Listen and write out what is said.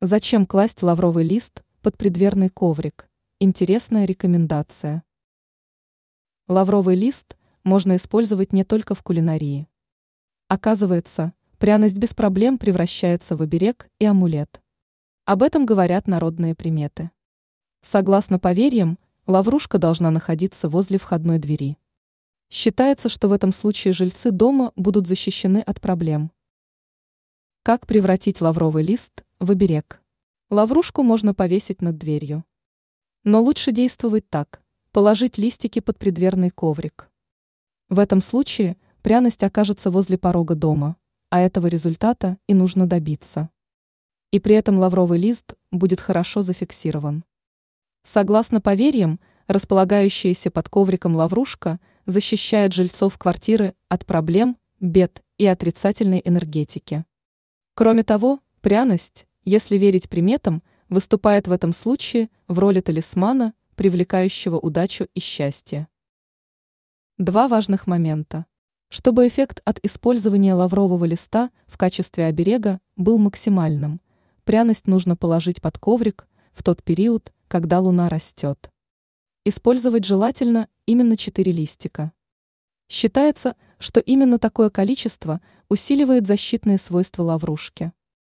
Зачем класть лавровый лист под предверный коврик? Интересная рекомендация. Лавровый лист можно использовать не только в кулинарии. Оказывается, пряность без проблем превращается в оберег и амулет. Об этом говорят народные приметы. Согласно поверьям, лаврушка должна находиться возле входной двери. Считается, что в этом случае жильцы дома будут защищены от проблем. Как превратить лавровый лист в оберег? Лаврушку можно повесить над дверью. Но лучше действовать так – положить листики под предверный коврик. В этом случае пряность окажется возле порога дома, а этого результата и нужно добиться. И при этом лавровый лист будет хорошо зафиксирован. Согласно поверьям, располагающаяся под ковриком лаврушка защищает жильцов квартиры от проблем, бед и отрицательной энергетики. Кроме того, пряность, если верить приметам, выступает в этом случае в роли талисмана, привлекающего удачу и счастье. Два важных момента. Чтобы эффект от использования лаврового листа в качестве оберега был максимальным, пряность нужно положить под коврик в тот период, когда луна растет. Использовать желательно именно 4 листика. Считается, что именно такое количество усиливает защитные свойства лаврушки.